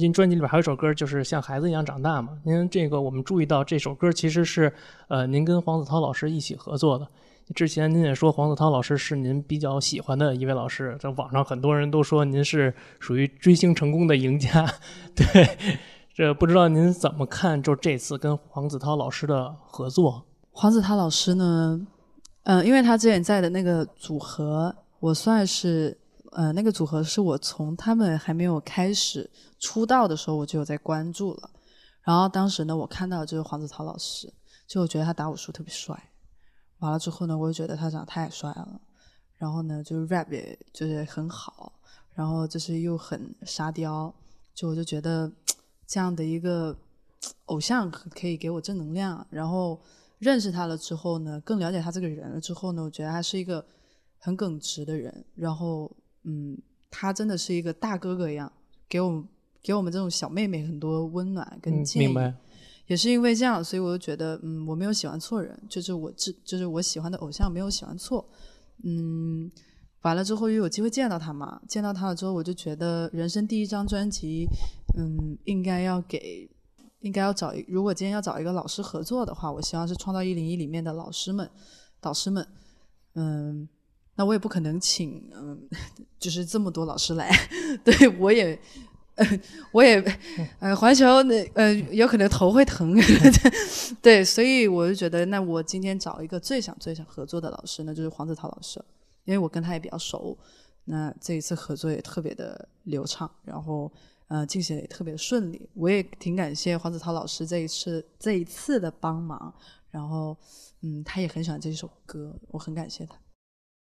您专辑里边还有一首歌，就是像孩子一样长大嘛。您这个我们注意到这首歌其实是呃您跟黄子韬老师一起合作的。之前您也说黄子韬老师是您比较喜欢的一位老师，在网上很多人都说您是属于追星成功的赢家。对，这不知道您怎么看？就这次跟黄子韬老师的合作，黄子韬老师呢，嗯，因为他之前在的那个组合，我算是，呃，那个组合是我从他们还没有开始出道的时候我就有在关注了。然后当时呢，我看到就是黄子韬老师，就我觉得他打武术特别帅。完了之后呢，我就觉得他长得太帅了，然后呢，就是 rap 也就是很好，然后就是又很沙雕，就我就觉得这样的一个偶像可以给我正能量。然后认识他了之后呢，更了解他这个人了之后呢，我觉得他是一个很耿直的人。然后嗯，他真的是一个大哥哥一样，给我们给我们这种小妹妹很多温暖跟建议。也是因为这样，所以我就觉得，嗯，我没有喜欢错人，就是我这就是我喜欢的偶像没有喜欢错，嗯，完了之后又有机会见到他嘛，见到他了之后，我就觉得人生第一张专辑，嗯，应该要给，应该要找一，如果今天要找一个老师合作的话，我希望是创造一零一里面的老师们、导师们，嗯，那我也不可能请，嗯，就是这么多老师来，对我也。我也，呃，环球那呃，有可能头会疼，对，所以我就觉得，那我今天找一个最想最想合作的老师，那就是黄子韬老师，因为我跟他也比较熟，那这一次合作也特别的流畅，然后呃，进行也特别顺利，我也挺感谢黄子韬老师这一次这一次的帮忙，然后嗯，他也很喜欢这首歌，我很感谢他。